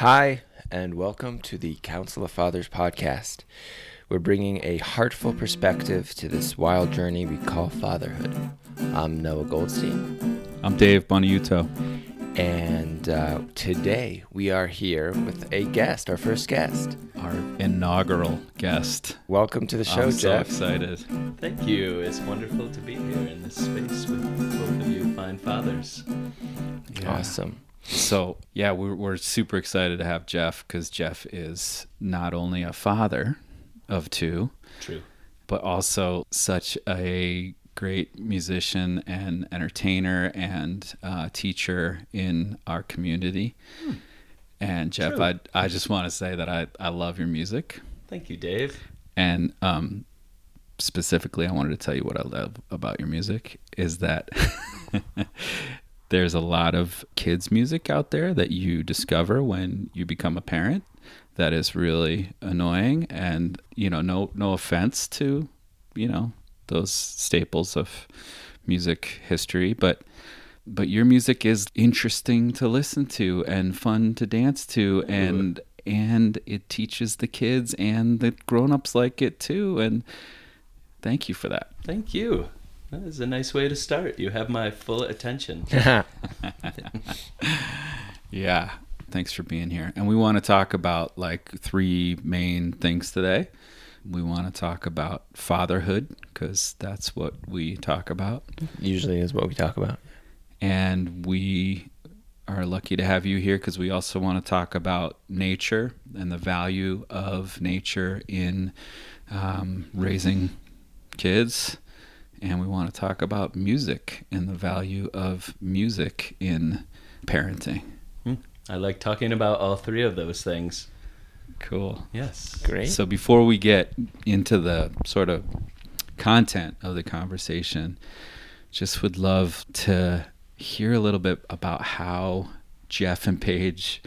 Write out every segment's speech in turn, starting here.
Hi, and welcome to the Council of Fathers podcast. We're bringing a heartful perspective to this wild journey we call fatherhood. I'm Noah Goldstein. I'm Dave Boniuto. And uh, today we are here with a guest, our first guest. Our inaugural guest. Welcome to the show, I'm Jeff. so excited. Thank you. It's wonderful to be here in this space with both of you fine fathers. Awesome. So, yeah, we're, we're super excited to have Jeff because Jeff is not only a father of two, True. but also such a great musician and entertainer and uh, teacher in our community. And Jeff, True. I, I just want to say that I, I love your music. Thank you, Dave. And um, specifically, I wanted to tell you what I love about your music is that there's a lot of kids' music out there that you discover when you become a parent that is really annoying. And you know, no no offense to you know those staples of music history, but but your music is interesting to listen to and fun to dance to and and it teaches the kids and the grown-ups like it too and thank you for that Thank you. That is a nice way to start. You have my full attention. yeah thanks for being here and we want to talk about like three main things today we want to talk about fatherhood because that's what we talk about Usually is what we talk about. and we are lucky to have you here because we also want to talk about nature and the value of nature in um, raising kids and we want to talk about music and the value of music in parenting Hmm. I like talking about all three of those things. cool Yes. Great. so before we get into the sort of content of the conversation just would love to hear a little bit about how Jeff and Paige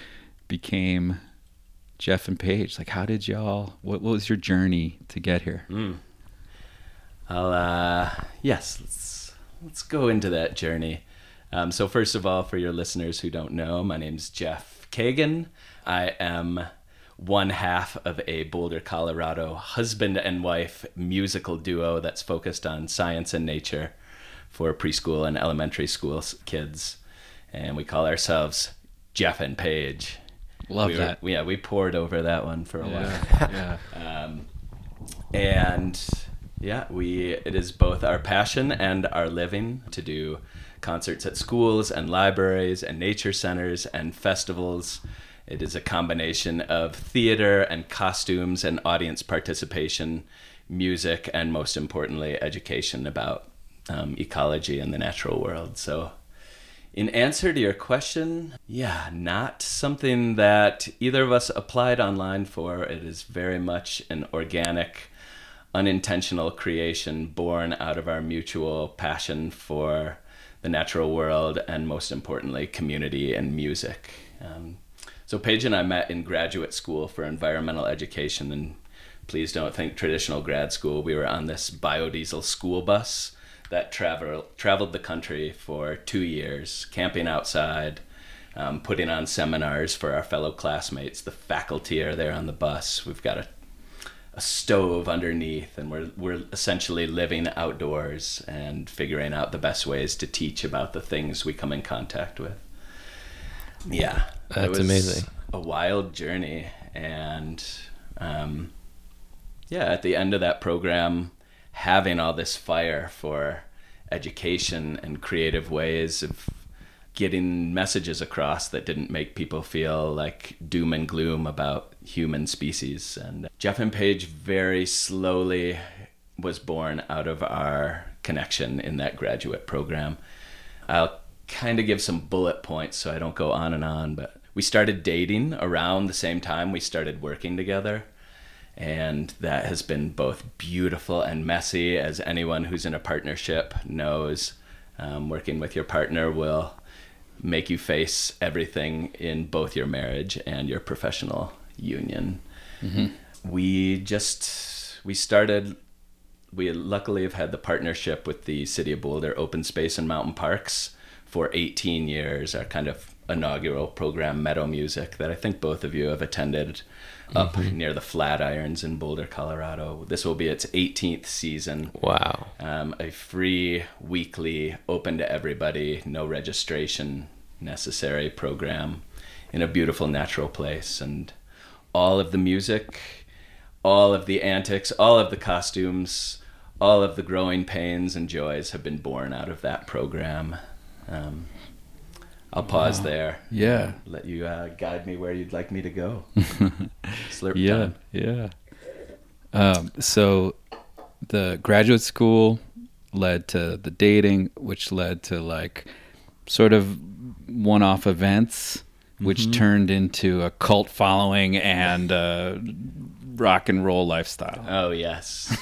became Jeff and Paige. Like, how did y'all? What, what was your journey to get here? Mm. I'll uh yes, let's let's go into that journey. Um, so first of all, for your listeners who don't know, my name's Jeff Kagan. I am one half of a Boulder, Colorado husband and wife musical duo that's focused on science and nature for preschool and elementary school kids, and we call ourselves Jeff and Paige. Love We were- that. yeah, we poured over that one for a while. Yeah, Um, and yeah, we it is both our passion and our living to do concerts at schools and libraries and nature centers and festivals. It is a combination of theater and costumes and audience participation, music, and most importantly, education about um, ecology and the natural world. So, in answer to your question, yeah, not something that either of us applied online for. It is very much an organic, unintentional creation born out of our mutual passion for the natural world and, most importantly, community and music. Um, so, Paige and I met in graduate school for environmental education, and please don't think traditional grad school. We were on this biodiesel school bus that travel, traveled the country for two years, camping outside, um, putting on seminars for our fellow classmates. The faculty are there on the bus. We've got a, a stove underneath, and we're, we're essentially living outdoors and figuring out the best ways to teach about the things we come in contact with. Yeah, That's was amazing. A wild journey, and um, yeah, at the end of that program, having all this fire for education and creative ways of getting messages across that didn't make people feel like doom and gloom about human species. And Jeff and Paige very slowly was born out of our connection in that graduate program. I'll kind of give some bullet points so I don't go on and on, but we started dating around the same time we started working together. And that has been both beautiful and messy, as anyone who's in a partnership knows. Um, working with your partner will make you face everything in both your marriage and your professional union. We just we started. We luckily have had the partnership with the City of Boulder Open Space and Mountain Parks for 18 years. Our kind of inaugural program, Meadow Music, that I think both of you have attended up near the Flatirons in Boulder, Colorado. This will be its 18th season. Wow. Um, a free, weekly, open to everybody, no registration necessary program in a beautiful natural place. And all of the music, all of the antics, all of the costumes, all of the growing pains and joys have been born out of that program. Um, I'll pause there. Yeah. Let you uh, guide me where you'd like me to go. Slurp Yeah, time. yeah. Um, so the graduate school led to the dating, which led to like sort of one-off events, which turned into a cult following and uh, rock and roll lifestyle. Oh yes,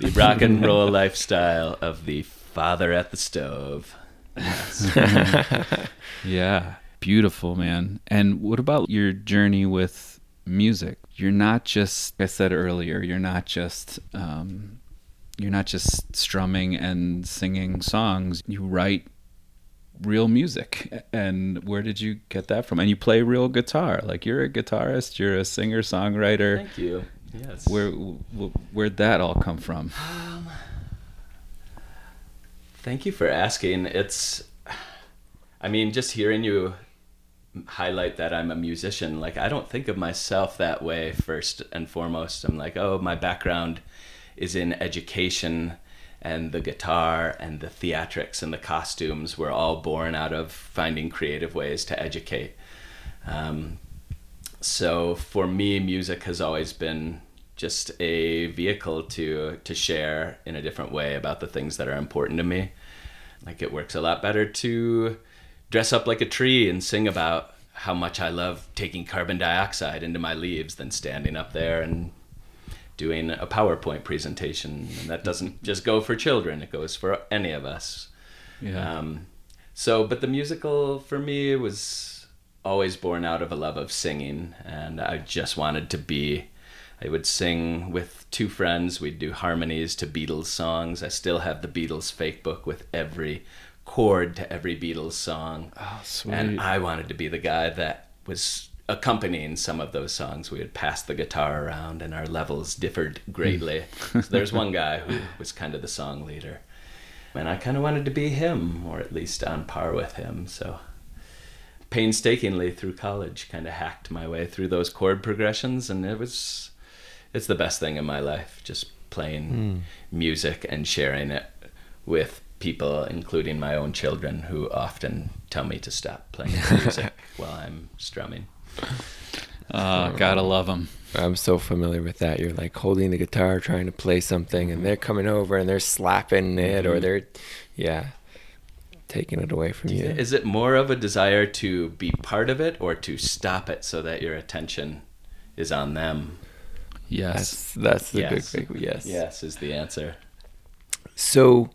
the rock and roll lifestyle of the father at the stove. Yes. Yeah, beautiful, man. And what about your journey with music? You're not just, like I said earlier, you're not just, um, you're not just strumming and singing songs. You write real music. And where did you get that from? And you play real guitar. Like you're a guitarist, you're a singer songwriter. Thank you. Yes. Where where'd that all come from? Um, thank you for asking. It's, I mean, just hearing you highlight that I'm a musician, like, I don't think of myself that way first and foremost. I'm like, oh, my background is in education and the guitar and the theatrics and the costumes were all born out of finding creative ways to educate. Um, so for me, music has always been just a vehicle to to share in a different way about the things that are important to me. Like it works a lot better to dress up like a tree and sing about how much I love taking carbon dioxide into my leaves than standing up there and doing a PowerPoint presentation. And that doesn't just go for children; it goes for any of us. Yeah. Um, so, but the musical for me was always born out of a love of singing, and I just wanted to be. I would sing with two friends. We'd do harmonies to Beatles songs. I still have the Beatles fake book with every chord to every Beatles song. oh, sweet. And I wanted to be the guy that was accompanying some of those songs. We would pass the guitar around, and our levels differed greatly. Hmm. so there's one guy who was kind of the song leader, and I kind of wanted to be him, or at least on par with him. So painstakingly through college, kind of hacked my way through those chord progressions, and it was it's the best thing in my life. Just playing hmm. music and sharing it with people, including my own children, who often tell me to stop playing music while I'm strumming. Uh, gotta love them. I'm so familiar with that. You're like holding the guitar, trying to play something, and they're coming over and they're slapping it, or Mhm. they're, yeah, taking it away from you. Is it more of a desire to be part of it or to stop it so that your attention is on them? Yes. That's that's the Yes. big big yes. Yes, is the answer. So,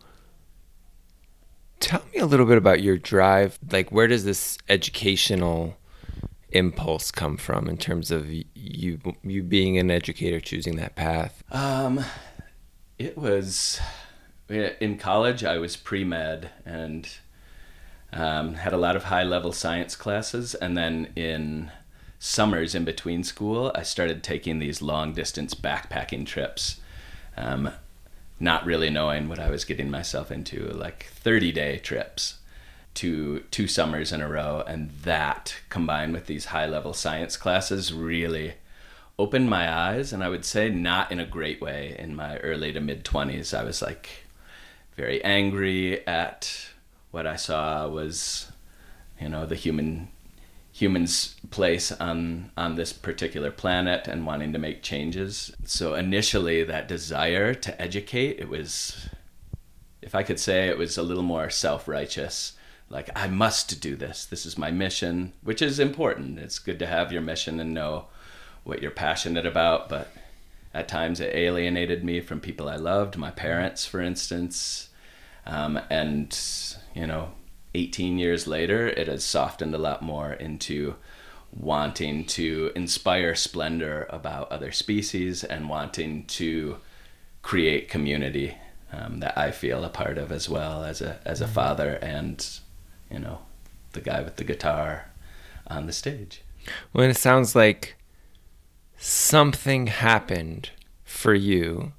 tell me a little bit about your drive. Like, where does this educational impulse come from in terms of you you being an educator, choosing that path? Um, it was in college. I was pre med and um, had a lot of high level science classes, and then in summers in between school, I started taking these long distance backpacking trips. Um, not really knowing what I was getting myself into, like 30 day trips to two summers in a row. And that combined with these high level science classes really opened my eyes. And I would say, not in a great way in my early to mid 20s. I was like very angry at what I saw was, you know, the human humans place on on this particular planet and wanting to make changes so initially that desire to educate it was if i could say it was a little more self-righteous like i must do this. This is my mission which is important. It's good to have your mission and know what you're passionate about but at times it alienated me from people i loved my parents for instance. Um, and you know 18 years later, it has softened a lot more into wanting to inspire splendor about other species and wanting to create community um, that I feel a part of as well as a as a father and you know the guy with the guitar on the stage. Well, it sounds like something happened for you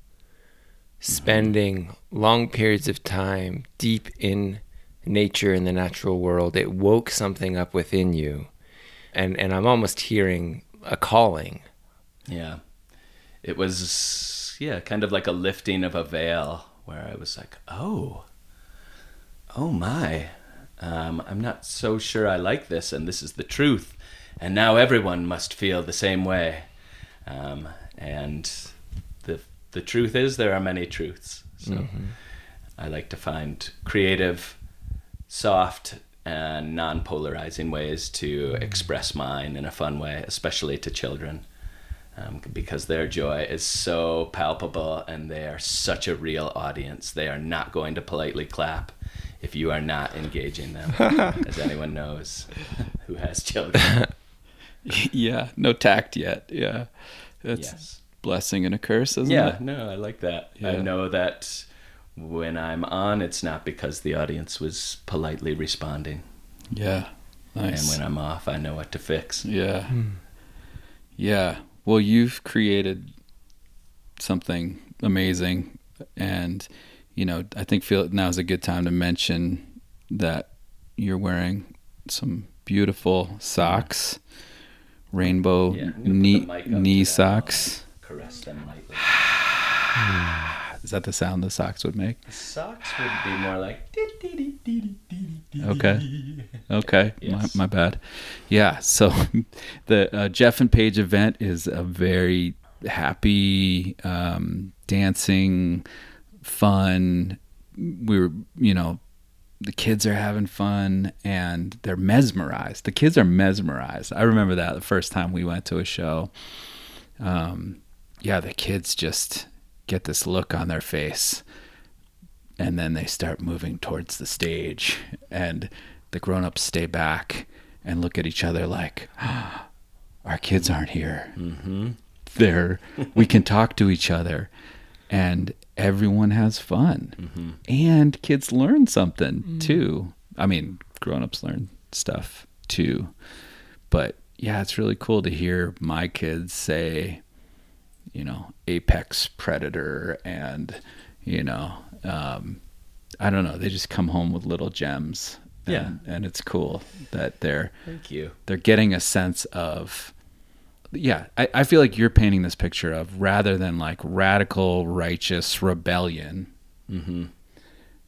spending long periods of time deep in nature in the natural world. It woke something up within you. And and I'm almost hearing a calling. Yeah. It was, yeah, kind of like a lifting of a veil where I was like, oh, oh my, um, I'm not so sure I like this, and this is the truth. And now everyone must feel the same way. Um, and the, the truth is, there are many truths. So I like to find creative, soft, and non polarizing ways to express mine in a fun way, especially to children um, because their joy is so palpable and they are such a real audience. They are not going to politely clap if you are not engaging them, as anyone knows who has children. yeah, no tact yet. Yeah, that's Yes. blessing and a curse, isn't Yeah, it? no, I like that. I know that when I'm on, it's not because the audience was politely responding. Yeah, nice. And when I'm off, I know what to fix. Yeah. Hmm. Yeah. Well, you've created something amazing and you know, I think feel now is a good time to mention that you're wearing some beautiful socks, rainbow Yeah, I'm gonna put knee the knee socks. Caress them lightly. Is that the sound the socks would make? Socks would be more like. Okay. Okay, Yes. my, my bad. Yeah, so the uh, Jeff and Paige event is a very happy, um, dancing, fun. We were, you know, the kids are having fun and they're mesmerized. The kids are mesmerized. I remember that the first time we went to a show. Um, yeah, the kids just get this look on their face and then they start moving towards the stage and the grown-ups stay back and look at each other like our kids aren't here Mm-hmm. they're we can talk to each other and everyone has fun Mm-hmm. and kids learn something too i mean grown-ups learn stuff too but yeah it's really cool to hear my kids say you know apex predator and you know um, i don't know they just come home with little gems Yeah. and, and it's cool that they're Thank you. they're getting a sense of yeah I, I feel like you're painting this picture of rather than like radical righteous rebellion Mm-hmm.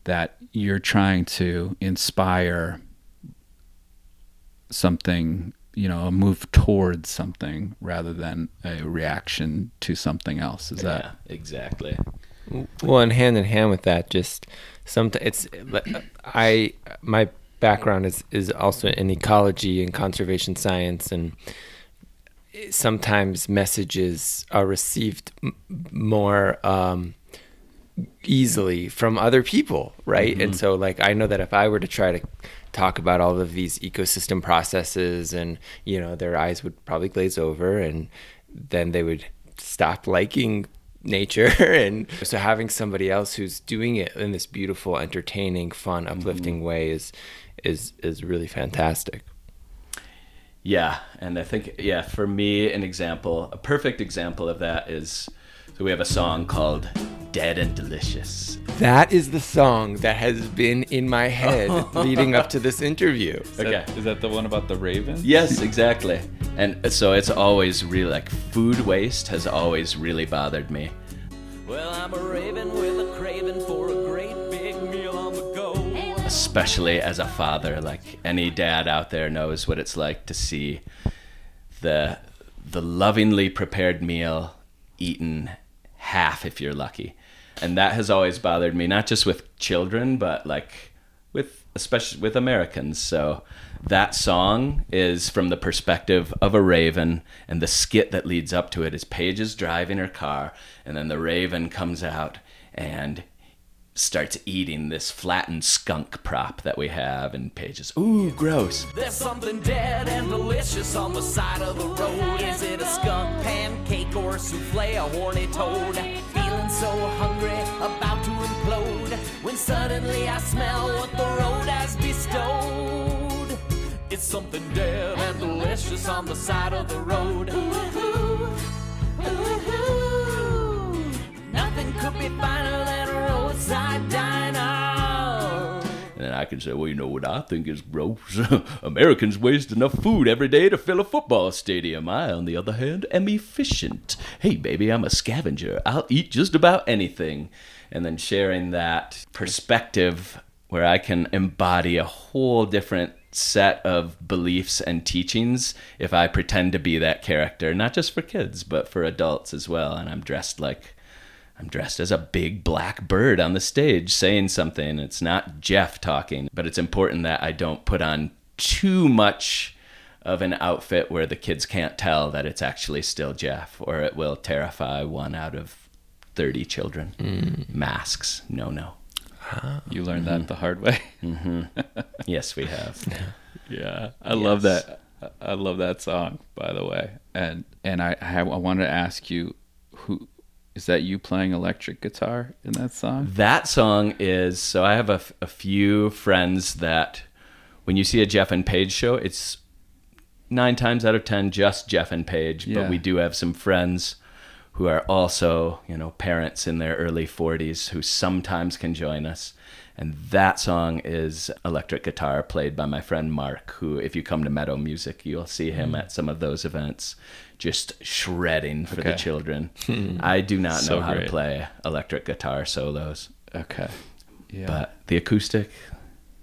that you're trying to inspire something you know a move towards something rather than a reaction to something else is that exactly. Well, and hand in hand with that, just some it's I my background is is also in ecology and conservation science, and sometimes messages are received m- more um, easily from other people, right? And so, like, I know that if I were to try to talk about all of these ecosystem processes, and you know, their eyes would probably glaze over, and then they would stop liking nature. And so having somebody else who's doing it in this beautiful entertaining fun uplifting way is is is really fantastic Yeah, and I think yeah, for me, an example, a perfect example of that is so we have a song called "Dead and Delicious." that is the song that has been in my head leading up to this interview Okay. is that the one about the raven Yes, exactly. And so it's always really like food waste has always really bothered me. Well, I'm a raven with especially as a father like any dad out there knows what it's like to see the the lovingly prepared meal eaten half if you're lucky. And that has always bothered me not just with children but like with especially with Americans. So that song is from the perspective of a raven and the skit that leads up to it is Paige is driving her car and then the raven comes out and starts eating this flattened skunk prop that we have and Paige is ooh gross There's something dead and delicious on the side of the road. Is it a skunk pancake or a souffle, a horny toad? Feeling so hungry, about to implode. When suddenly I smell what the road has bestowed. It's something dead and delicious on the side of the road. Nothing could be finer than roadside diner. And then I can say, well, you know what I think is gross? Americans waste enough food every day to fill a football stadium. I, on the other hand, am efficient. Hey, baby, I'm a scavenger. I'll eat just about anything. And then sharing that perspective where I can embody a whole different set of beliefs and teachings if I pretend to be that character, not just for kids, but for adults as well. And I'm dressed like I'm dressed as a big black bird on the stage saying something. It's not Jeff talking, but it's important that I don't put on too much of an outfit where the kids can't tell that it's actually still Jeff, or it will terrify one out of 30 children. Mm. Masks, no, no. Ah. You learned that mm-hmm. the hard way. Mm-hmm. Yes, we have. Yeah, I love that. I love that song, by the way. And and I I, have, I wanted to ask you, who is that? You playing electric guitar in that song? That song is so I have a, a few friends that when you see a Jeff and Paige show, it's nine times out of ten just Jeff and Paige. Yeah. But we do have some friends who are also, you know, parents in their early 40s who sometimes can join us. And that song is electric guitar played by my friend Mark, who, if you come to Meadow Music, you'll see him mm. at some of those events just shredding for the Okay. children. Hmm. I do not So know how great. to play electric guitar solos. Okay. Yeah. But the acoustic,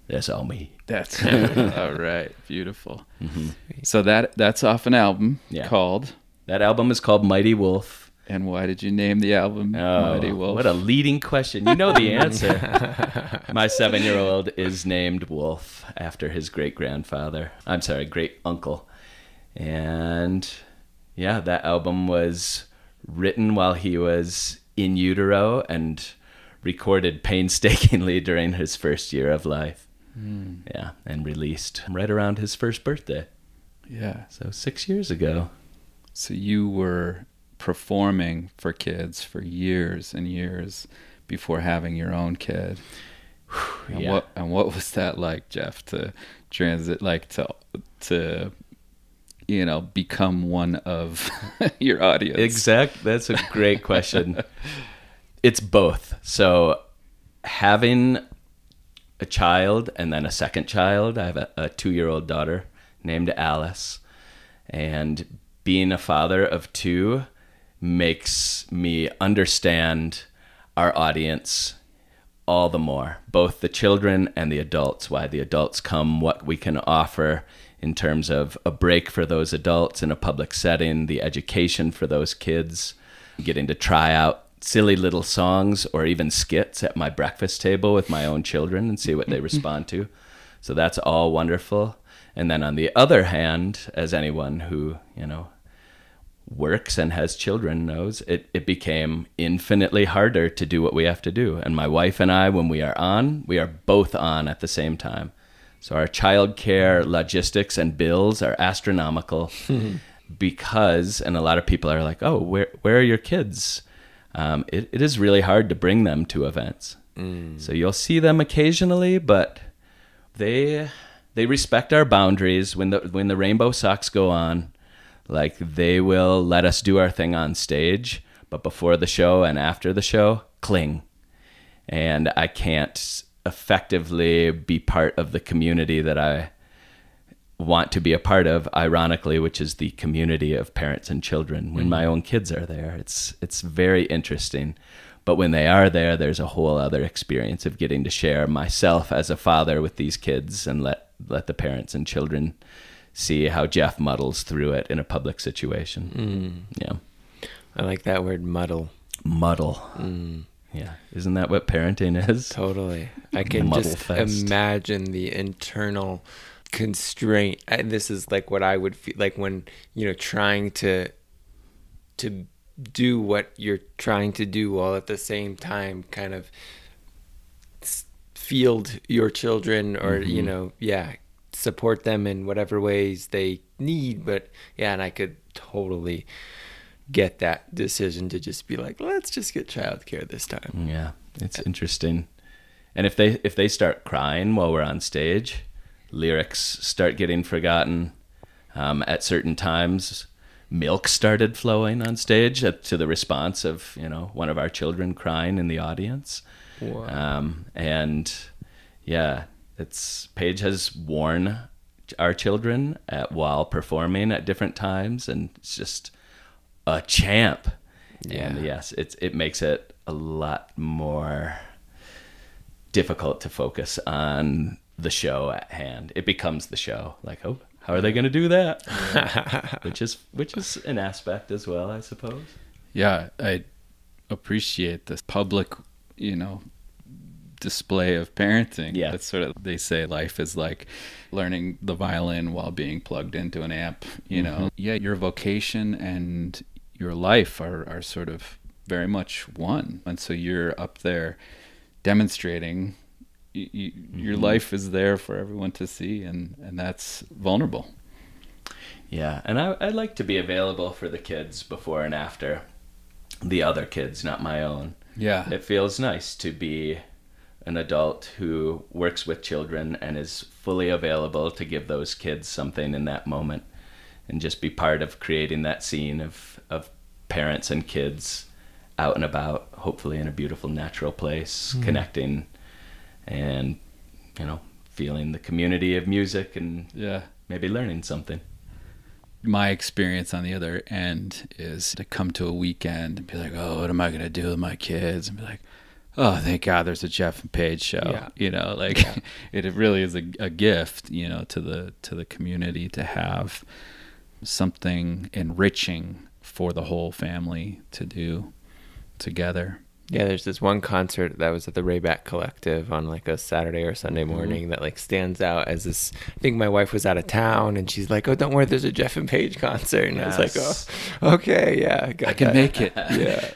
that's all me. That's all right. Beautiful. Mm-hmm. So that that's off an album Yeah. called. That album is called Mighty Wolf. And why did you name the album Oh, Mighty Wolf? what a leading question. You know the answer. My seven year old is named Wolf after his great grandfather. I'm sorry, great uncle. And yeah, that album was written while he was in utero and recorded painstakingly during his first year of life. Hmm. Yeah, and released right around his first birthday. yeah. So six years ago. So you were performing for kids for years and years before having your own kid. And Yeah. what and what was that like, Jeff, to transit like to to you know, become one of your audience? Exact. That's a great question. it's both. So having a child and then a second child, I have a, a two year old daughter named Alice. And being a father of two makes me understand our audience all the more, both the children and the adults, why the adults come, what we can offer in terms of a break for those adults in a public setting, the education for those kids, getting to try out silly little songs or even skits at my breakfast table with my own children and see what they respond to. So that's all wonderful. And then on the other hand, as anyone who, you know, works and has children knows, it, it became infinitely harder to do what we have to do. And my wife and I, when we are on, we are both on at the same time. So our childcare logistics and bills are astronomical because, and a lot of people are like, oh, where, where are your kids? Um, it, it is really hard to bring them to events. So you'll see them occasionally, but they they respect our boundaries when the when the rainbow socks go on like they will let us do our thing on stage but before the show and after the show cling and i can't effectively be part of the community that i want to be a part of ironically which is the community of parents and children. When mm. my own kids are there it's it's very interesting. But when they are there there's a whole other experience of getting to share myself as a father with these kids and let let the parents and children see how Jeff muddles through it in a public situation. Mm. Yeah. I like that word muddle. muddle mm. Yeah isn't that what parenting is Totally. I can just fest. imagine the internal constraint. This is like what I would feel like when, you know, trying to to do what you're trying to do while at the same time kind of field your children or, you mm-hmm. know, yeah, support them in whatever ways they need, but yeah, and I could totally get that decision to just be like, let's just get childcare this time. Yeah, it's interesting. And if they if they start crying while we're on stage, lyrics start getting forgotten. Um, at certain times, milk started flowing on stage at, to the response of you know one of our children crying in the audience. Um, and yeah, it's Paige has worn our children at while performing at different times, and it's just a champ. And yes, it's it makes it a lot more difficult to focus on the show at hand. It becomes the show. Like, oh, how are they going to do that? which is which is an aspect as well, I suppose. Yeah, I appreciate the public, you know, display of parenting. Yeah. That's sort of they say life is like learning the violin while being plugged into an amp, you know. Mm-hmm. Yeah, your vocation and your life are are sort of very much one. And so you're up there demonstrating y y your mm-hmm. life is there for everyone to see and and that's vulnerable. Yeah, and I I like to be available for the kids before and after the other kids, not my own. Yeah. It feels nice to be an adult who works with children and is fully available to give those kids something in that moment and just be part of creating that scene of, of parents and kids out and about, hopefully in a beautiful natural place, hmm. connecting and, you know, feeling the community of music and yeah. maybe learning something. my experience on the other end is to come to a weekend and be like, oh, what am I going to do with my kids? And be like, oh, thank God there's a Jeff and Paige show. Yeah. You know, like it, it really is a, a gift, you know, to the to the community to have something enriching for the whole family to do together. Yeah, there's this one concert that was at the Rayback Collective on like a Saturday or Sunday mm-hmm. morning that like stands out as this. I think my wife was out of town and she's like, "Oh, don't worry, there's a Jeff and Paige concert," and I was like, "Oh, okay, yeah, got I can that." make it. yeah."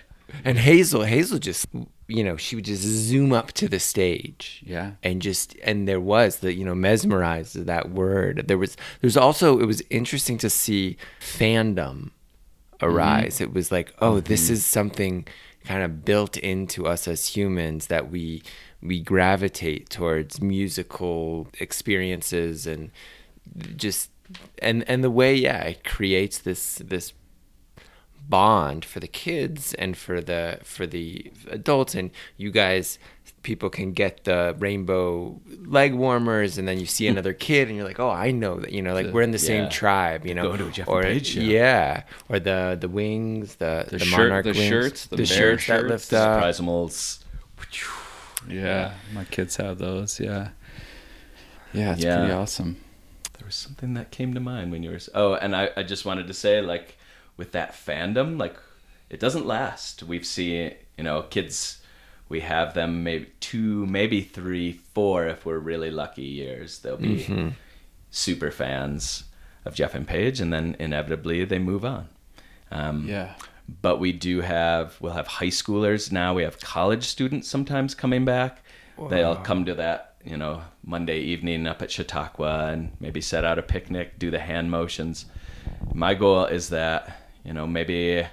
And Hazel, Hazel just, you know, she would just zoom up to the stage. Yeah. And just, and there was the, you know, mesmerized that word. There was, there's also, it was interesting to see fandom Mm-hmm. arise. It was like, oh, this mm-hmm. is something kind of built into us as humans that we, we gravitate towards musical experiences and just, and, and the way, yeah, it creates this, this bond for the kids and for the for the adults. And you guys people can get the rainbow leg warmers and then you see another kid and you're like oh i know that you know like we're in the same tribe you know Go to Jeff or Paige show. yeah or the the wings the The the, shirt- monarch the wings, shirts, the the, bear shirts that shirts, lift up Surprisimals. Yeah. My kids have those. Yeah. Yeah. It's Yeah. pretty awesome. There was something that came to mind when you were. Oh, and I, I just wanted to say, like, with that fandom, like, it doesn't last. We've seen, you know, kids, we have them maybe two, maybe three, four, if we're really lucky years. They'll be super fans of Jeff and Paige, and then inevitably they move on. Um, Yeah. but we do have we'll have high schoolers now we have college students sometimes coming back they'll come to that you know monday evening up at chautauqua and maybe set out a picnic do the hand motions my goal is that you know maybe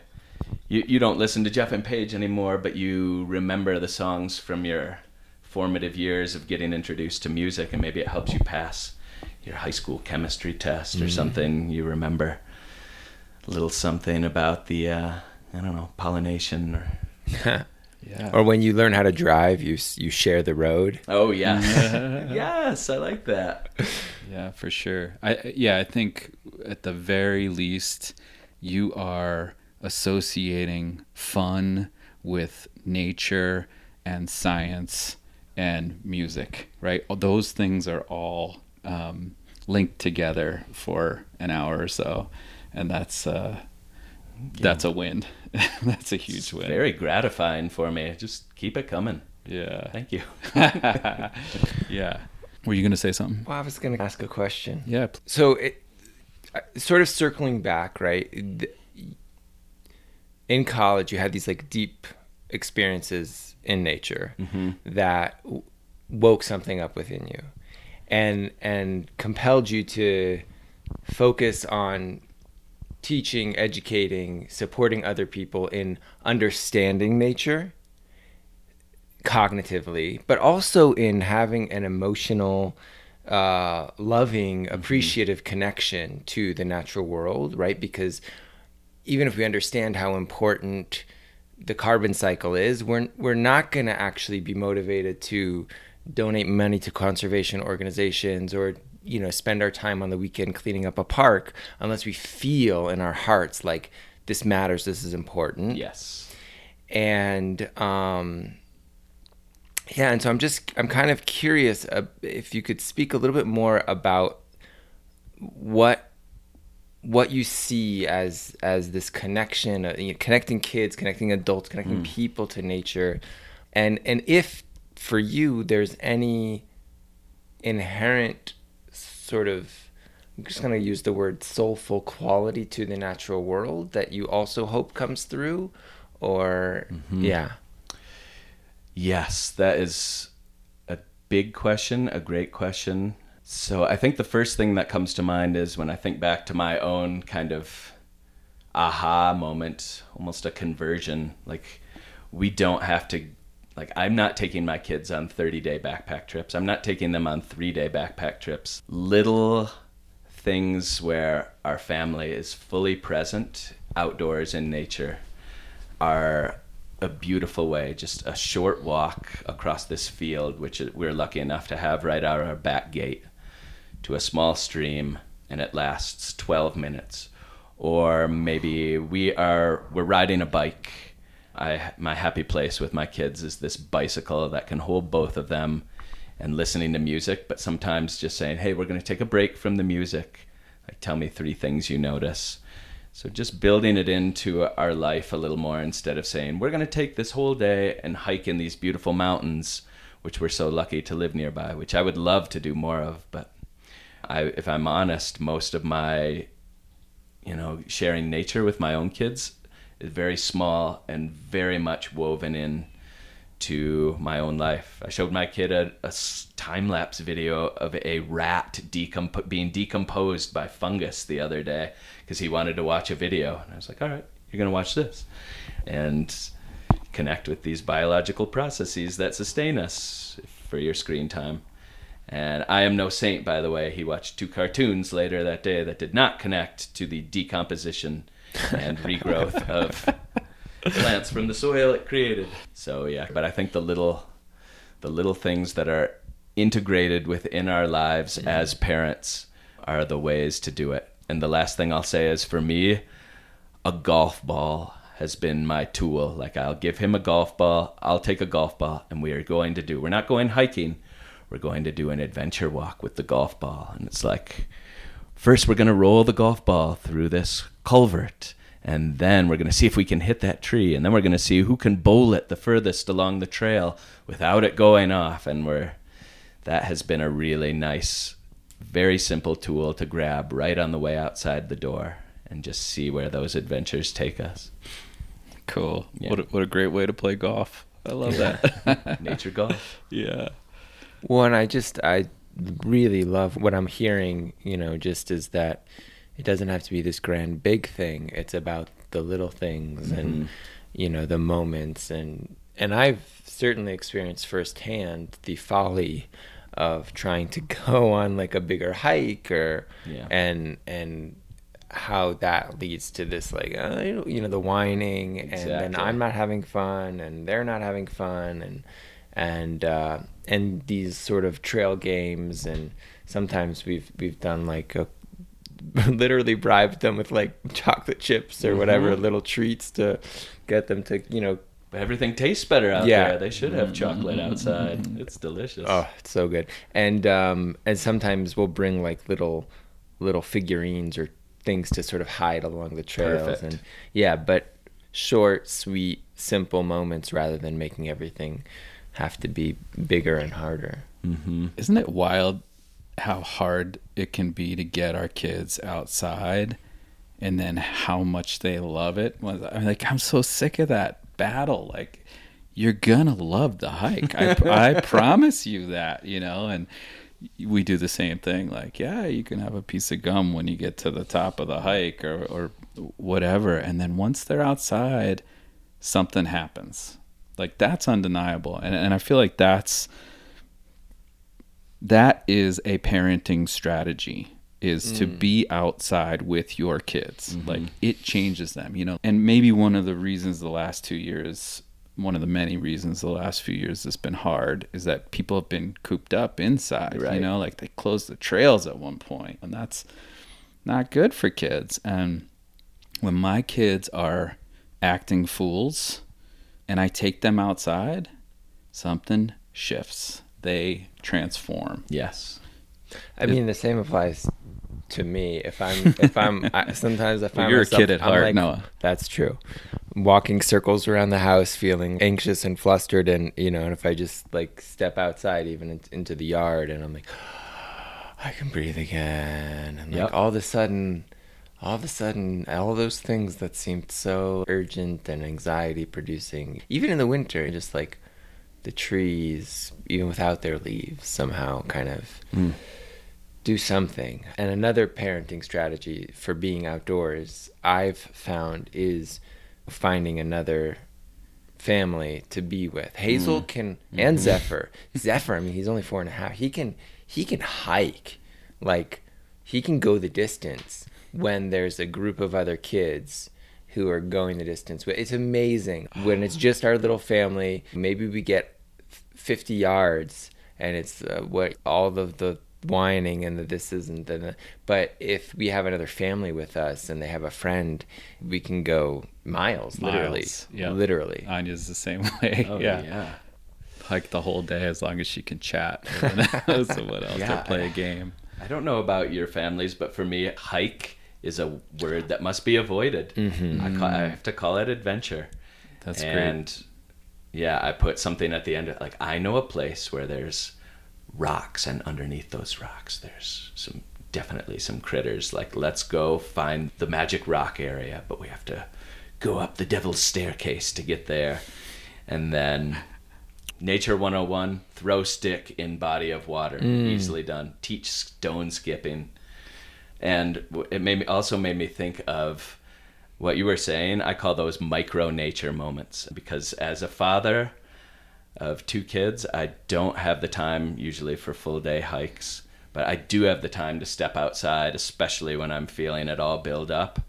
you, you don't listen to jeff and paige anymore but you remember the songs from your formative years of getting introduced to music and maybe it helps you pass your high school chemistry test or something. You remember a little something about the uh, I don't know pollination or Yeah. or when you learn how to drive you you share the road. Oh yeah. Yes I like that. Yeah, for sure. I yeah, I think at the very least you are associating fun with nature and science and music, right? Those things are all um, linked together for an hour or so, and that's uh, that's a win. that's a huge win. very gratifying for me just keep it coming yeah. thank you yeah. Were you gonna say something? well i was gonna ask a question Yeah. so it uh, sort of circling back right th- in college you had these like deep experiences in nature that w- woke something up within you and and compelled you to focus on teaching educating supporting other people in understanding nature cognitively but also in having an emotional uh, loving, appreciative connection to the natural world, right? Because even if we understand how important the carbon cycle is, we're we're not going to actually be motivated to donate money to conservation organizations or you know spend our time on the weekend cleaning up a park unless we feel in our hearts like this matters, this is important. Yes. And um yeah, and so I'm just I'm kind of curious uh, if you could speak a little bit more about what what you see as as this connection, uh, you know, connecting kids, connecting adults, connecting people to nature, and and if for you there's any inherent sort of I'm just gonna use the word soulful quality to the natural world that you also hope comes through, or yeah. Yes, that is a big question, a great question. So I think the first thing that comes to mind is when I think back to my own kind of aha moment, almost a conversion. Like we don't have to like I'm not taking my kids on 30-day backpack trips. I'm not taking them on 3-day backpack trips. Little things where our family is fully present outdoors in nature are a beautiful way. Just a short walk across this field, which we're lucky enough to have right out our back gate, to a small stream, and it lasts 12 minutes. Or maybe we are we're riding a bike. I my happy place with my kids is this bicycle that can hold both of them and listening to music, but sometimes just saying, "Hey, we're going to take a break from the music. Like tell me three things you notice." So just building it into our life a little more instead of saying, we're going to take this whole day and hike in these beautiful mountains, which we're so lucky to live nearby, which I would love to do more of. But I, if I'm honest, most of my, you know, sharing nature with my own kids is very small and very much woven in to my own life. I showed my kid a, a time lapse video of a rat decomp- being decomposed by fungus the other day because he wanted to watch a video. And I was like, all right, you're going to watch this. And connect with these biological processes that sustain us for your screen time. And I am no saint, by the way. He watched two cartoons later that day that did not connect to the decomposition and regrowth of plants from the soil it created. So yeah, but I think the little the little things that are integrated within our lives mm-hmm. as parents are the ways to do it. And the last thing I'll say is for me, a golf ball has been my tool. Like I'll give him a golf ball, I'll take a golf ball, and we are going to do. We're not going hiking. We're going to do an adventure walk with the golf ball, and it's like first we're going to roll the golf ball through this culvert and then we're going to see if we can hit that tree and then we're going to see who can bowl it the furthest along the trail without it going off and we're that has been a really nice very simple tool to grab right on the way outside the door and just see where those adventures take us Cool. Yeah. What a, what a great way to play golf. I love that. nature golf yeah. Well, and I just I really love what I'm hearing. You know, just is that it doesn't have to be this grand big thing. It's about the little things and you know the moments and and I've certainly experienced firsthand the folly of trying to go on like a bigger hike or Yeah. and and how that leads to this like uh, you know the whining and then I'm not having fun and they're not having fun and and uh, and these sort of trail games and sometimes we've we've done like a literally bribed them with like chocolate chips or whatever Mhm. little treats to get them to you know everything tastes better out Yeah. there they should have chocolate outside it's delicious oh it's so good and um and sometimes we'll bring like little little figurines or things to sort of hide along the trails Perfect. and yeah but short sweet simple moments rather than making everything have to be bigger and harder mm-hmm. Isn't it wild how hard it can be to get our kids outside and then how much they love it? I'm like, I'm so sick of that battle. Like, you're gonna love the hike. I, I promise you that, you know, and we do the same thing. Like, yeah, you can have a piece of gum when you get to the top of the hike or, or whatever. And then once they're outside, something happens. Like, that's undeniable. And, and I feel like that's that is a parenting strategy is to mm. be outside with your kids. Mm-hmm. Like it changes them, you know. And maybe one of the reasons the last 2 years one of the many reasons the last few years has been hard is that people have been cooped up inside, right. you know, like they closed the trails at one point and that's not good for kids. And when my kids are acting fools and I take them outside, something shifts. They transform. Yes. I mean, the same applies to me. If I'm, if I'm, I, sometimes I find you're a kid at I'm heart, like, Noah. That's true. Walking circles around the house, feeling anxious and flustered, and you know, and if I just like step outside, even in, into the yard, and I'm like, I can breathe again, and Yep. like all of a sudden. All of a sudden, all those things that seemed so urgent and anxiety producing, even in the winter, just like the trees, even without their leaves, somehow kind of hmm. do something. And another parenting strategy for being outdoors I've found is finding another family to be with. Hazel hmm. can hmm. and Zephyr. Zephyr, I mean he's only four and a half. He can he can hike. Like he can go the distance when there's a group of other kids who are going the distance. It's amazing when it's just our little family. Maybe we get 50 yards and it's uh, what all of the whining and the this isn't the, the but if we have another family with us and they have a friend we can go miles, literally Miles, yeah. literally Anya's the same way. Oh yeah. yeah. Hike the whole day as long as she can chat. so what else? Yeah. Or play a game. I don't know about your families, but for me, hike is a word that must be avoided. Mm-hmm. I, call, I have to call it adventure. That's and yeah, I put something at the end of, like I know a place where there's rocks, and underneath those rocks, there's some definitely some critters. Like let's go find the magic rock area, but we have to go up the devil's staircase to get there, and then. Nature 101, throw stick in body of water. Mm. Easily done. Teach stone skipping. And it made me also made me think of what you were saying. I call those micro nature moments because as a father of two kids, I don't have the time usually for full day hikes, but I do have the time to step outside, especially when I'm feeling it all build up,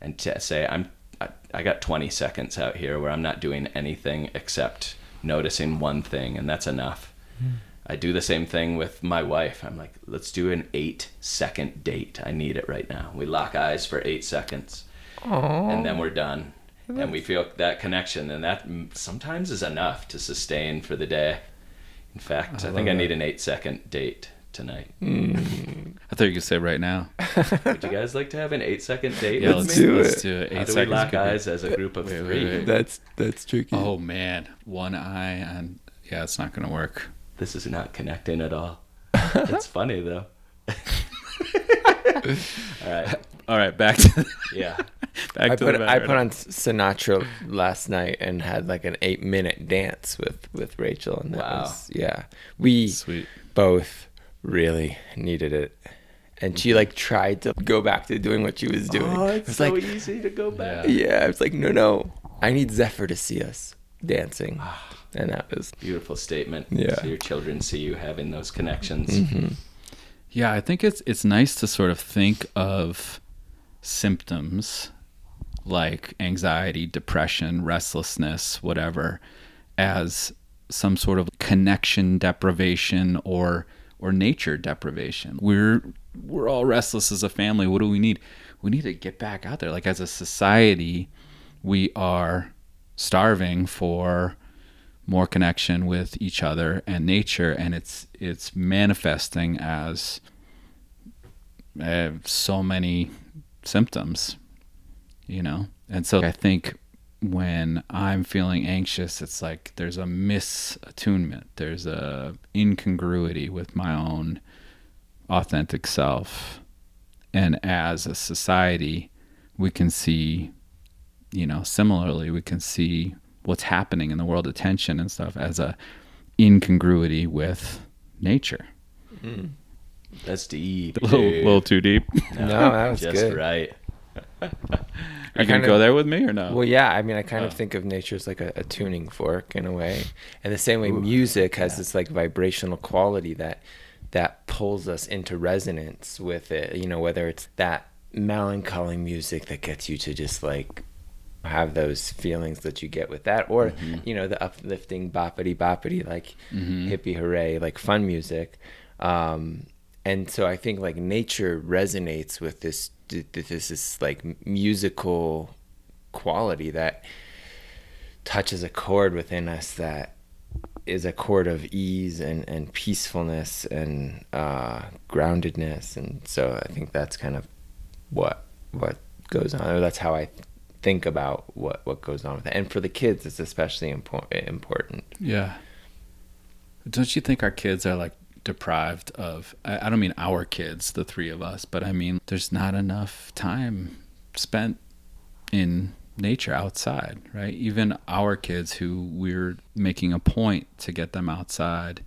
and to say I'm I, I got 20 seconds out here where I'm not doing anything except noticing one thing, and that's enough. Hmm. I do the same thing with my wife. I'm like, let's do an eight second date. I need it right now. We lock eyes for eight seconds, and then we're done. And we feel that connection, and that mm, sometimes is enough to sustain for the day. In fact, I, think I need an eight second date tonight. I thought you could say right now. Would you guys like to have an eight second date Yeah, let's me? do let's it. do it. How Eight do we lock could be- eyes as a group of Wait, wait, three? wait. that's that's tricky Oh man, one eye and yeah, it's not gonna work. This is not connecting at all. It's funny though. all right. All right, back to Yeah. back I to put I put on Sinatra last night and had like an eight minute dance with with Rachel and that Wow. was yeah we Sweet. both really needed it and she mm-hmm. like tried to go back to doing what she was doing Oh, It it's was so like easy to go back. Yeah. yeah it's like no no I need Zephyr to see us dancing ah. And that was a Beautiful statement. Yeah. So your children see you having those connections. Mm-hmm. Yeah, I think it's it's nice to sort of think of symptoms like anxiety, depression, restlessness, whatever, as some sort of connection deprivation or or nature deprivation. We're we're all restless as a family. What do we need? We need to get back out there. Like as a society, we are starving for more connection with each other and nature and it's it's manifesting as uh, so many symptoms you know? And so i think when i'm feeling anxious it's like there's a misattunement. There's a incongruity with my own authentic self. And as a society we can see you know similarly we can see what's happening in the world of tension and stuff as a incongruity with nature hmm. That's deep. a little, little too deep no that was Just good right. are you I gonna go there with me or no Well, yeah. I mean, I kind of Oh. think of nature as like a, a tuning fork in a way, and the same way music has this like vibrational quality that that pulls us into resonance with it. You know, whether it's that melancholy music that gets you to just like have those feelings that you get with that, or you know, the uplifting boppity boppity like hippie hooray like fun music. Um, and so I think like nature resonates with this this this like musical quality that touches a chord within us that is a chord of ease and, and peacefulness and uh, groundedness. And so I think that's kind of what what goes on or that's how I think about what what goes on with it and for the kids it's especially important important Yeah. Don't you think our kids are like deprived of? I, I don't mean our kids, the three of us, but I mean there's not enough time spent in nature outside, right? Even our kids who we're making a point to get them outside,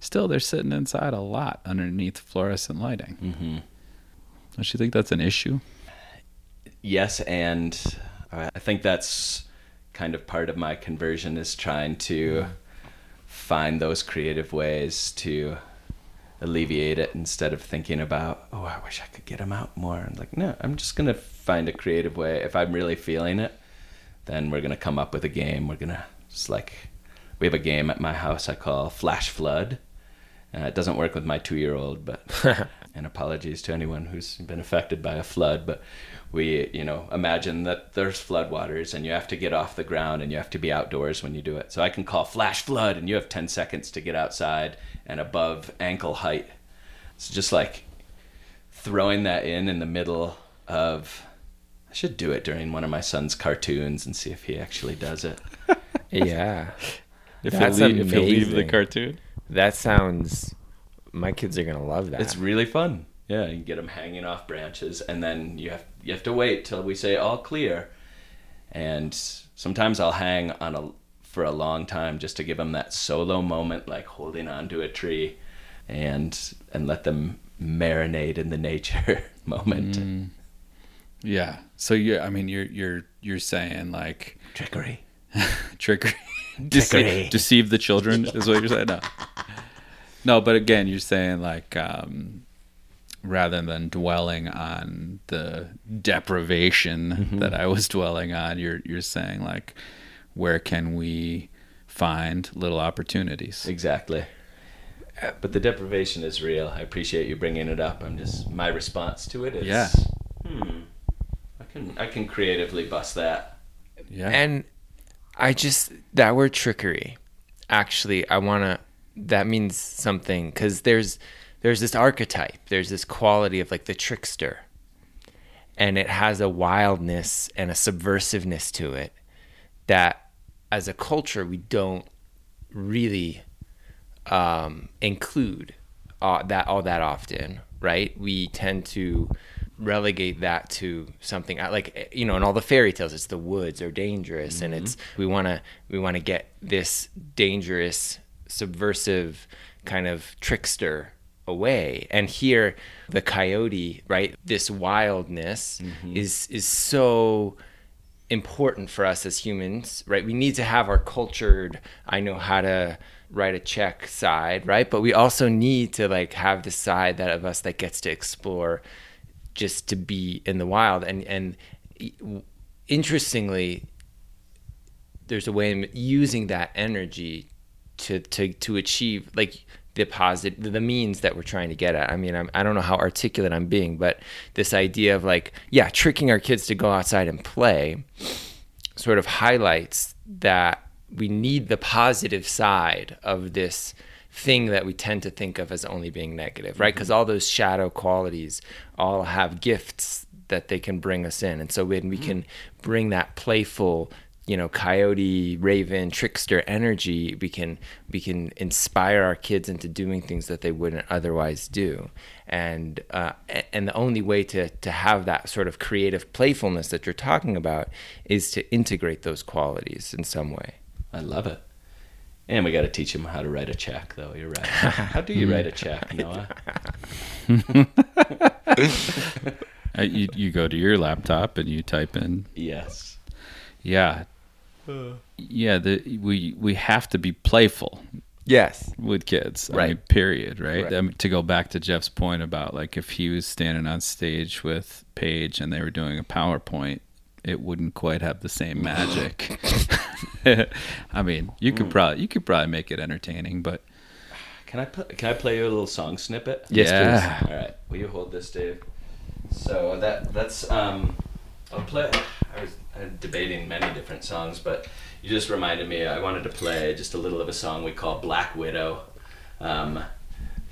still they're sitting inside a lot underneath fluorescent lighting. Mm-hmm. Don't you think that's an issue? yes and i think that's kind of part of my conversion is trying to find those creative ways to alleviate it instead of thinking about oh i wish i could get them out more. And like no i'm just gonna find a creative way. If i'm really feeling it then we're gonna come up with a game. We're gonna just like we have a game at my house i call flash flood. Uh, it doesn't work with my two year old, but and apologies to anyone who's been affected by a flood. But we, you know, imagine that there's floodwaters and you have to get off the ground and you have to be outdoors when you do it. So I can call flash flood and you have 10 seconds to get outside and above ankle height. It's just like throwing that in in the middle of. I should do it during one of my son's cartoons and see if he actually does it. yeah If That's you leave, if you leave the cartoon. that sounds my kids are gonna love that It's really fun. Yeah, you get them hanging off branches, and then you have you have to wait till we say all clear. And sometimes I'll hang on a for a long time just to give them that solo moment, like holding onto a tree, and and let them marinate in the nature moment. Yeah. So you I mean you're you're you're saying like Trickery. trickery, Trickery. deceive, deceive the children is what you're saying. No, no, but again, you're saying like um, rather than dwelling on the deprivation that I was dwelling on, you're you're saying like where can we find little opportunities? Exactly. But the deprivation is real. I appreciate you bringing it up. I'm just my response to it is Yeah. Hmm. I can I can creatively bust that. Yeah. And I just that word trickery. Actually, I want to. That means something because there's there's this archetype. There's this quality of like the trickster, and it has a wildness and a subversiveness to it that, as a culture, we don't really um, include uh, that all that often, right? We tend to relegate that to something uh, like you know in all the fairy tales it's the woods are dangerous and it's we want to we want to get this dangerous subversive kind of trickster away and here the coyote right this wildness mm-hmm. is is so important for us as humans, right? We need to have our cultured, I know how to write a check side, right? But we also need to like have the side that of us that gets to explore just to be in the wild. And and interestingly, there's a way of using that energy to to to achieve like the positive the means that we're trying to get at. I mean I'm, i don't know how articulate i'm being but this idea of like yeah tricking our kids to go outside and play sort of highlights that we need the positive side of this thing that we tend to think of as only being negative right? Mm-hmm. Because all those shadow qualities all have gifts that they can bring us in. And so when we mm-hmm. can bring that playful you know coyote raven trickster energy we can we can inspire our kids into doing things that they wouldn't otherwise do and uh, and the only way to to have that sort of creative playfulness that you're talking about is to integrate those qualities in some way I love it. And we got to teach him how to write a check, though. You're right. How do you write a check, Noah? Uh, you you go to your laptop and you type in Yes. Yeah yeah the we we have to be playful Yes. with kids. I Right. mean, period. Right. Right. I mean, to go back to Jeff's point about like if he was standing on stage with Paige and they were doing a PowerPoint, it wouldn't quite have the same magic. I mean, you Mm. could probably you could probably make it entertaining, but Can I pl- can I play you a little song snippet? Yes, yeah. All right. Will you hold this, Dave? So that that's um, I'll play. I was debating many different songs, but you just reminded me. I wanted to play just a little of a song we call Black Widow. Um,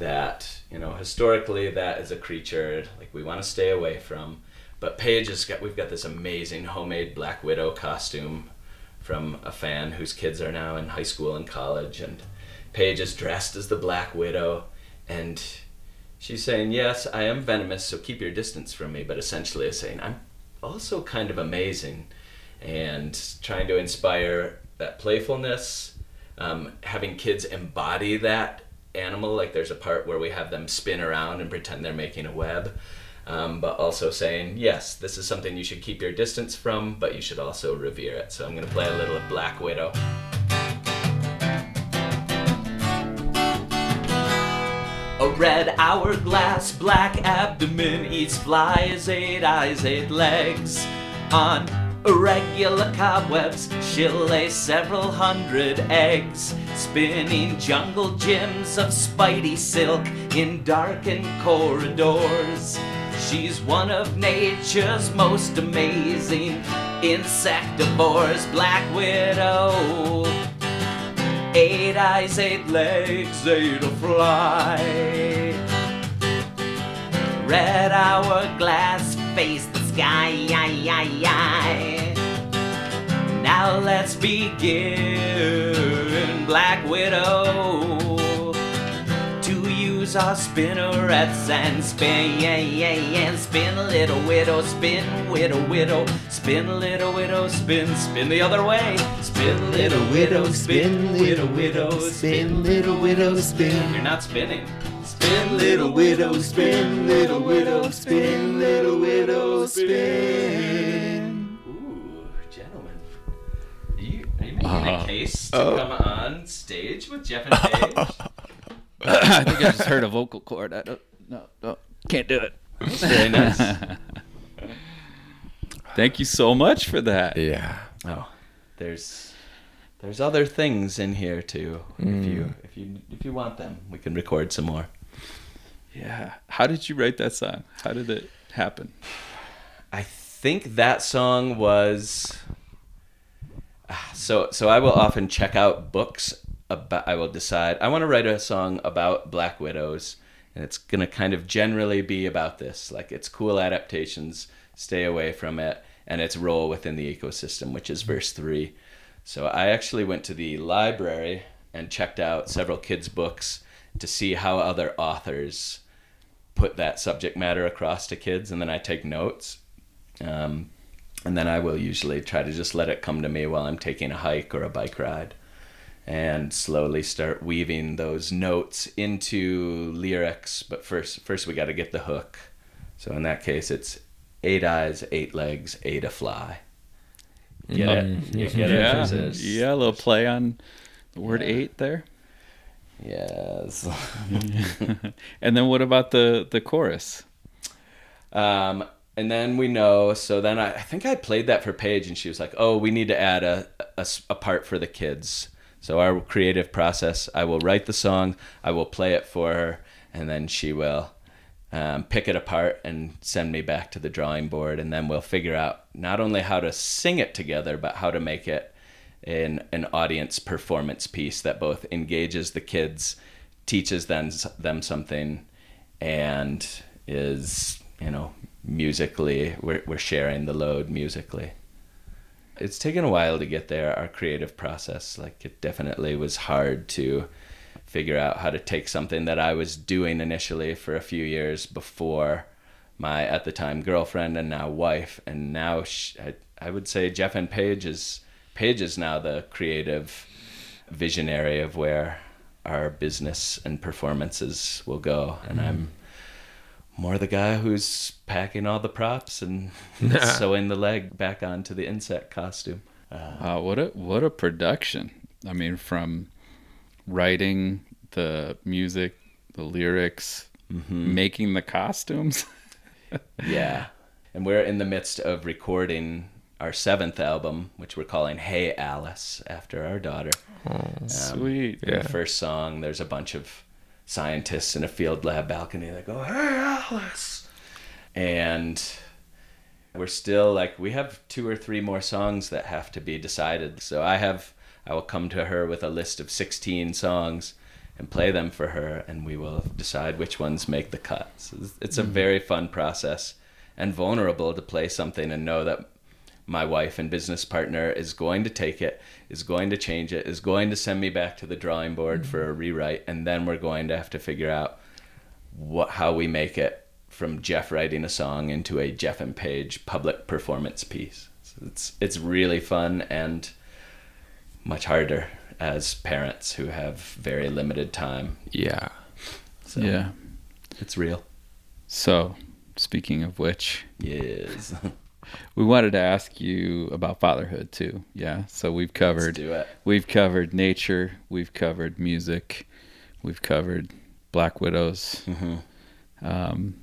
that you know historically that is a creature like we want to stay away from. But Paige has got we've got this amazing homemade Black Widow costume from a fan whose kids are now in high school and college and Paige is dressed as the Black Widow and she's saying, Yes, I am venomous, so keep your distance from me, but essentially is saying, I'm also kind of amazing and trying to inspire that playfulness, um, having kids embody that animal. Like there's a part where we have them spin around and pretend they're making a web. Um, but also saying, yes, this is something you should keep your distance from, but you should also revere it. So I'm going to play a little of Black Widow. A red hourglass, black abdomen, eats flies, eight eyes, eight legs. On irregular cobwebs, she'll lay several hundred eggs, spinning jungle gyms of spidey silk in darkened corridors. She's one of nature's most amazing insectivores, Black Widow. Eight eyes, eight legs, eight a fly. Red hourglass, face the sky. Now let's begin, Black Widow. To use our spinnerets and spin, yeah, yeah, yeah, spin, little widow, spin, widow, widow, spin, little widow, spin, spin the other way, spin, little widow, spin, widow, widow, spin, little widow, spin. You're not spinning. Spin, little widow, spin, little widow, spin, little widow, spin. Ooh, gentlemen. Are you, are you making a uh-huh. case to oh. come on stage with Jeff and Paige? I think I just heard a vocal cord. I don't, no, no, can't do it. Very nice. Thank you so much for that. Yeah. Oh, there's there's other things in here too. If you if you if you want them, we can record some more. Yeah. How did you write that song? How did it happen? I think that song was Ah, so so I will often check out books about I will decide. I want to write a song about black widows and it's going to kind of generally be about this. Like it's cool adaptations stay away from it and its role within the ecosystem which is verse 3 so I actually went to the library and checked out several kids books to see how other authors put that subject matter across to kids and then I take notes um, and then I will usually try to just let it come to me while I'm taking a hike or a bike ride and slowly start weaving those notes into lyrics but first first we got to get the hook so in that case it's eight eyes eight legs eight a fly get it you get it Yeah. There's Yeah, a little play on the word Yeah. eight there. yes and then what about the the chorus? Um, and then we know. So then I, I think I played that for Paige, and she was like, "Oh, we need to add a a part for the kids." So our creative process, I will write the song, I will play it for her, and then she will um, pick it apart and send me back to the drawing board, and then we'll figure out not only how to sing it together, but how to make it in an audience performance piece that both engages the kids, teaches them them something, and is you know musically we're we're sharing the load musically. It's taken a while to get there. Our creative process, like it definitely was hard to figure out how to take something that I was doing initially for a few years before my at the time girlfriend and now wife, and now sh I, I would say Jeff and Paige is Paige is now the creative visionary of where our business and performances will go, and I'm more the guy who's packing all the props and sewing the leg back onto the insect costume. Uh, what a what a production! I mean, from writing the music, the lyrics, making the costumes. Yeah. And we're in the midst of recording our seventh album, which we're calling Hey Alice, after our daughter. Um, Sweet. in the first song, there's a bunch of scientists in a field lab balcony that go, Hey Alice! And we're still like, we have two or three more songs that have to be decided. So I have, I will come to her with a list of 16 songs and play them for her, and we will decide which ones make the cut. So it's- it's a mm-hmm. very fun process and vulnerable to play something and know that my wife and business partner is going to take it, is going to change it, is going to send me back to the drawing board for a rewrite, and then we're going to have to figure out what how we make it from Jeff writing a song into a Jeff and Paige public performance piece. So it's it's really fun and much harder as parents who have very limited time. Yeah. So Yeah. it's real. So, speaking of which, Yes. we wanted to ask you about fatherhood too. Yeah. So we've Let's covered do it. we've covered nature, we've covered music, we've covered Black Widows. Mm-hmm. Um,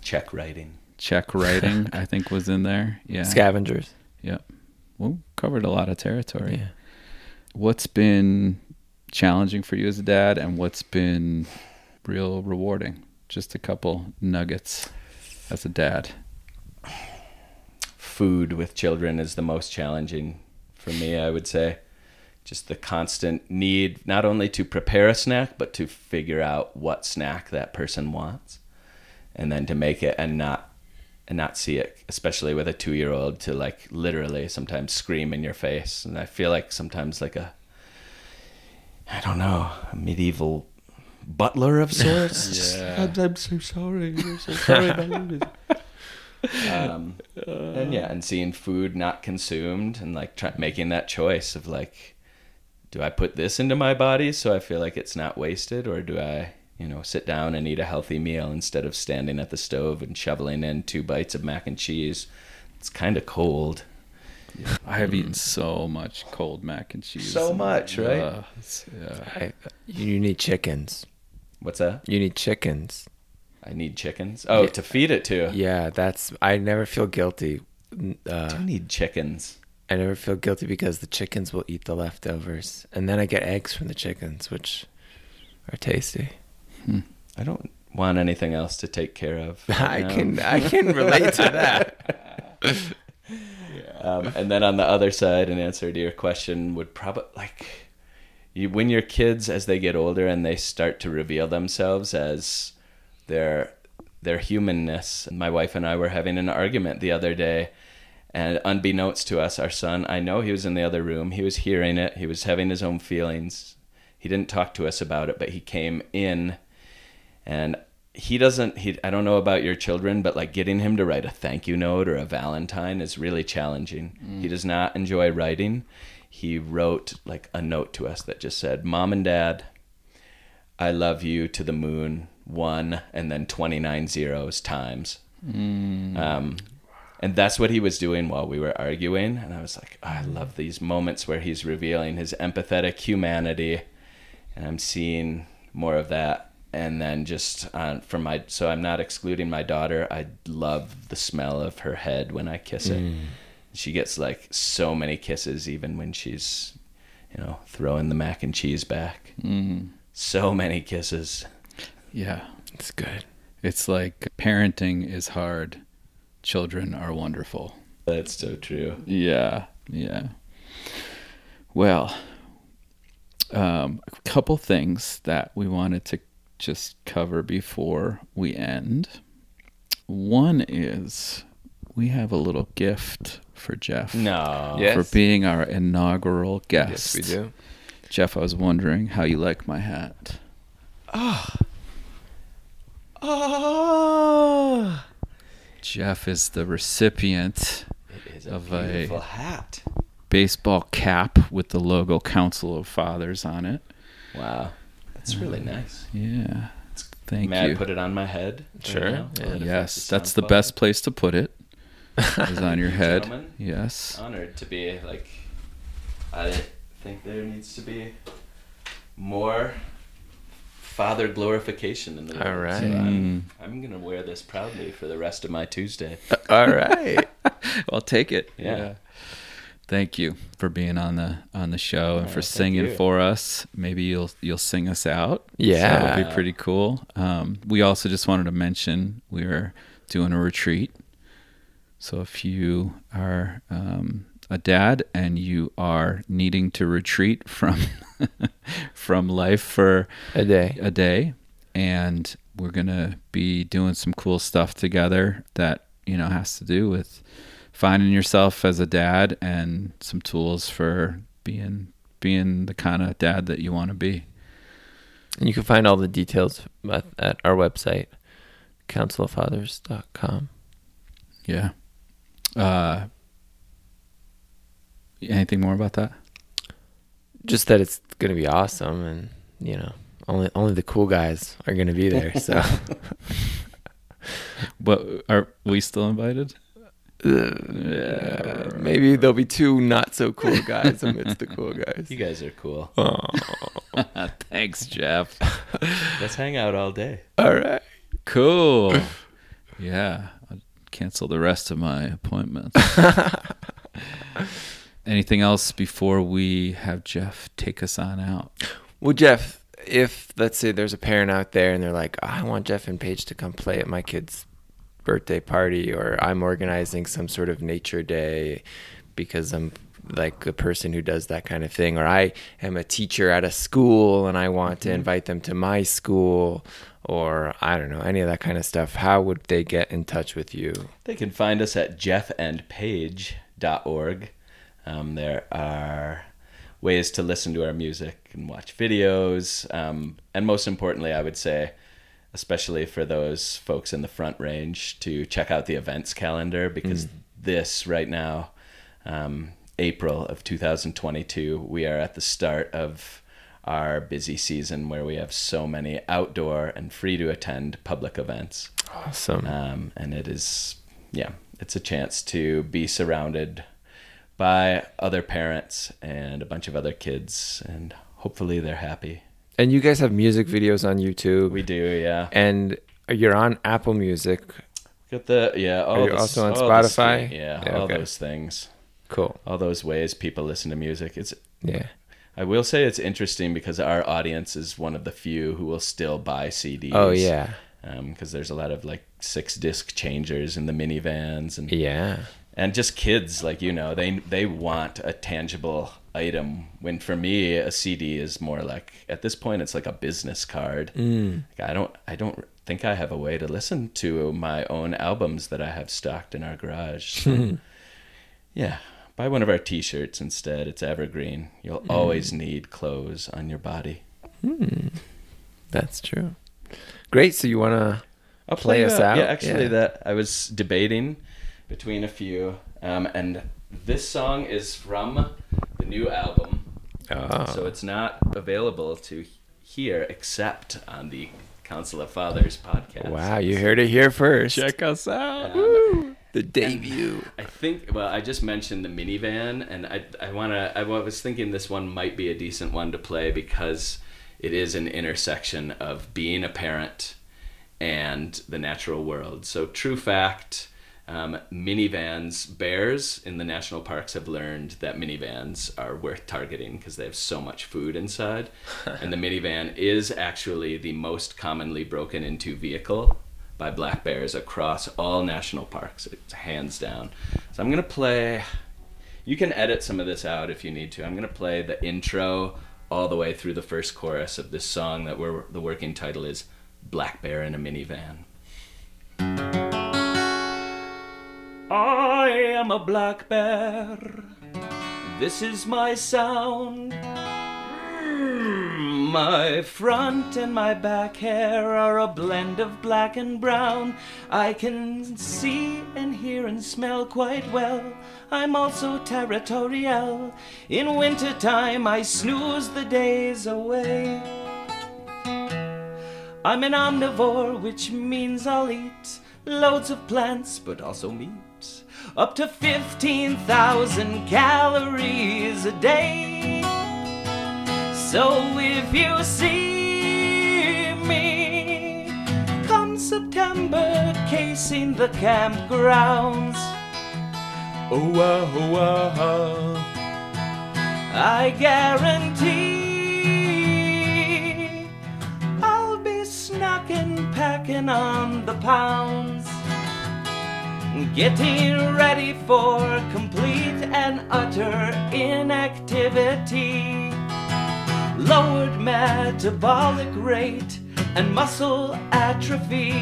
Check writing. check writing, I think, was in there. Yeah. Scavengers. Yeah. Well, covered a lot of territory. Yeah. What's been challenging for you as a dad and what's been real rewarding? Just a couple nuggets as a dad. Food with children is the most challenging for me, I would say. Just the constant need not only to prepare a snack, but to figure out what snack that person wants and then to make it and not and not see it, especially with a two year old to like literally sometimes scream in your face. And I feel like sometimes like a I don't know, a medieval butler of sorts. Just, I'm, I'm so sorry. I'm so sorry about this. um, and yeah, and seeing food not consumed and like try, making that choice of like, do I put this into my body so I feel like it's not wasted, or do I, you know, sit down and eat a healthy meal instead of standing at the stove and shoveling in two bites of mac and cheese? It's kind of cold. I have eaten so much cold mac and cheese. So much, right? Uh, yeah. I, you need chickens. What's that? You need chickens. I need chickens. Oh, Yeah. to feed it to. Yeah, that's. I never feel guilty. I Uh, do need chickens. I never feel guilty because the chickens will eat the leftovers, and then I get eggs from the chickens, which are tasty. I don't want anything else to take care of. I right now. can I can relate to that. Um, and then on the other side, an answer to your question would probably like you when your kids as they get older and they start to reveal themselves as their their humanness. My wife and I were having an argument the other day, and unbeknownst to us, our son, I know he was in the other room. He was hearing it. He was having his own feelings. He didn't talk to us about it, but he came in and he doesn't he I don't know about your children, but like getting him to write a thank you note or a valentine is really challenging. Mm. He does not enjoy writing. He wrote like a note to us that just said, "Mom and Dad, I love you to the moon, one and then 29 zeros times." Um, and that's what he was doing while we were arguing. And I was like, I love these moments where he's revealing his empathetic humanity. And I'm seeing more of that. And then just uh, from my, so I'm not excluding my daughter. I love the smell of her head when I kiss it. She gets like so many kisses, even when she's, you know, throwing the mac and cheese back. Mm. So many kisses. Yeah. It's good. It's like parenting is hard. Children are wonderful. That's so true. Yeah, yeah. Well, um, a couple things that we wanted to just cover before we end. One is we have a little gift for Jeff No. Yeah. for being our inaugural guest. Yes, we do. Jeff, I was wondering how you like my hat. Oh. Ah. Jeff is the recipient is a Of a- hat. baseball cap with the logo Council of Fathers on it. Wow. That's really mm. nice. Yeah. Thank May you. I put it on my head? Sure. now? Uh, yeah. It Yes, that's the best place to put it. Is on your head. Gentlemen. Yes. Honored to be like. I think there needs to be more father glorification in the world. All right. So I'm. I'm gonna wear this proudly for the rest of my Tuesday. All right. I'll take it. Yeah. Thank you for being on the on the show and for singing you. for us. Maybe you'll you'll sing us out. Yeah. so that'll be pretty cool. Um, we also just wanted to mention we are doing a retreat. So if you are um, a dad and you are needing to retreat from from life for A day. a day and we're going to be doing some cool stuff together that you know has to do with finding yourself as a dad and some tools for being being the kind of dad that you want to be And you can find all the details at, at our website, counciloffathers.com. yeah uh anything more about that Just that it's going to be awesome, and you know, only only the cool guys are going to be there. So but are we still invited uh, maybe there'll be two not so cool guys amidst the cool guys. You guys are cool. thanks jeff Let's hang out all day. All right. cool yeah i'll cancel the rest of my appointments anything else before we have jeff take us on out Well, Jeff, if let's say there's a parent out there and they're like, oh, I want Jeff and Paige to come play at my kid's birthday party, or I'm organizing some sort of nature day because I'm like a person who does that kind of thing, or I am a teacher at a school and I want to mm-hmm. invite them to my school, or I don't know, any of that kind of stuff, how would they get in touch with you? They can find us at jeffandpaige.org. Um, there are ways to listen to our music and watch videos. Um, and most importantly, I would say, especially for those folks in the front range, to check out the events calendar because this right now, um, April of 2022, we are at the start of our busy season where we have so many outdoor and free to attend public events Awesome. um, and it is yeah it's a chance to be surrounded by other parents and a bunch of other kids and hopefully they're happy and you guys have music videos on YouTube, we do yeah and you're on Apple Music. got the yeah all you the- also on Spotify? yeah, Yeah, all okay. those things Cool. all those ways people listen to music it's Yeah. I will say it's interesting because our audience is one of the few who will still buy CDs. Oh yeah. Um, because there's a lot of like six disc changers in the minivans and Yeah. And just kids like you know they they want a tangible item when for me a cd is more like at this point it's like a business card. Mm. Like, i don't i don't think i have a way to listen to my own albums that i have stocked in our garage. So, yeah buy one of our t-shirts instead. It's evergreen. You'll mm. always need clothes on your body. Hmm. That's true. Great. So you want to I'll Play us out? Yeah, actually, Yeah. that I was debating between a few, um, and this song is from the new album, Oh. so it's not available to hear except on the Council of Fathers podcast. Wow, you heard it here first. check us out Um, the debut. I think. Well, I just mentioned the minivan, and I I wanna. I was thinking this one might be a decent one to play because it is an intersection of being a parent and the natural world. So true fact. Um, minivans, bears in the national parks have learned that minivans are worth targeting because they have so much food inside. and the minivan is actually the most commonly broken into vehicle by black bears across all national parks. It's hands down. So I'm gonna play. You can edit some of this out if you need to. I'm gonna play the intro all the way through the first chorus of this song that we're the working title is "Black Bear in a Minivan." I am a black bear. This is my sound. Mm, My front and my back hair are a blend of black and brown. I can see and hear and smell quite well. I'm also territorial. In wintertime, I snooze the days away. I'm an omnivore, which means I'll eat loads of plants, but also meat. Up to 15,000 calories a day. So if you see me come September, casing the campgrounds, oh, oh, ah, ah, I guarantee I'll be snacking, packing on the pounds. Getting ready for complete and utter inactivity. Lowered metabolic rate and muscle atrophy.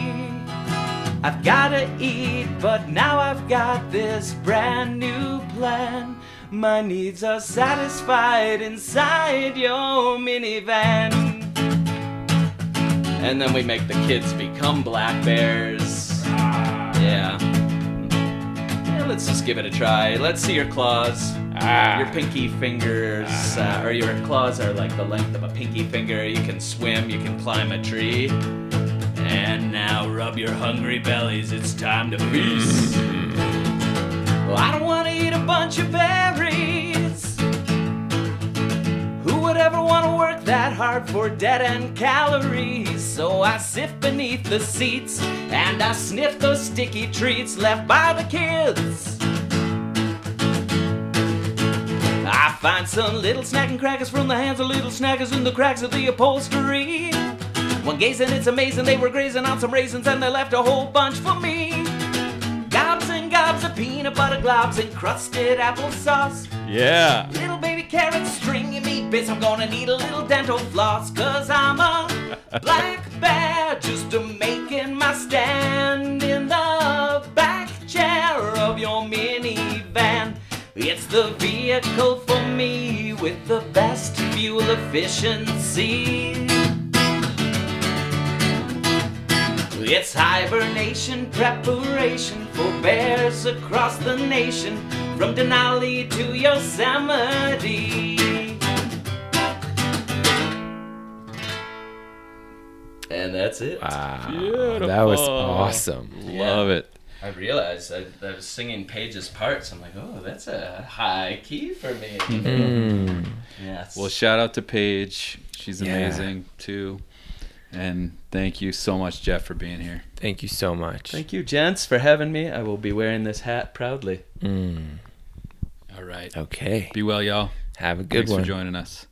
I've gotta eat, but now I've got this brand new plan. My needs are satisfied inside your minivan. And then we make the kids become black bears. Yeah. Let's just give it a try. Let's see your claws. Ah. Your pinky fingers, ah. uh, or your claws are like the length of a pinky finger. You can swim, you can climb a tree. And now rub your hungry bellies. It's time to feast. Mm-hmm. Well, I don't want to eat a bunch of berries. Ever want to work that hard for dead end calories? So I sift beneath the seats and I sniff those sticky treats left by the kids. I find some little snacking crackers from the hands of little snackers in the cracks of the upholstery. When gazing, it's amazing they were grazing on some raisins and they left a whole bunch for me. Gobs and gobs of peanut butter globs and crusted applesauce. Yeah. Little baby carrots, stringy meat bits. I'm gonna need a little dental floss, cause I'm a black bear just a making my stand in the back chair of your minivan. It's the vehicle for me with the best fuel efficiency. It's hibernation preparation for bears across the nation, from Denali to Yosemite. And that's it. Wow. That was Beautiful. awesome. Love it. I realized I, I was singing Paige's parts. I'm like, oh, that's a high key for me. Mm. Yes. Well, shout out to Paige. She's Yeah. amazing too. And thank you so much, Jeff, for being here. Thank you so much. Thank you, gents, for having me. I will be wearing this hat proudly. Mm. All right. Okay. Be well, y'all. Have a good Thanks one. Thanks for joining us.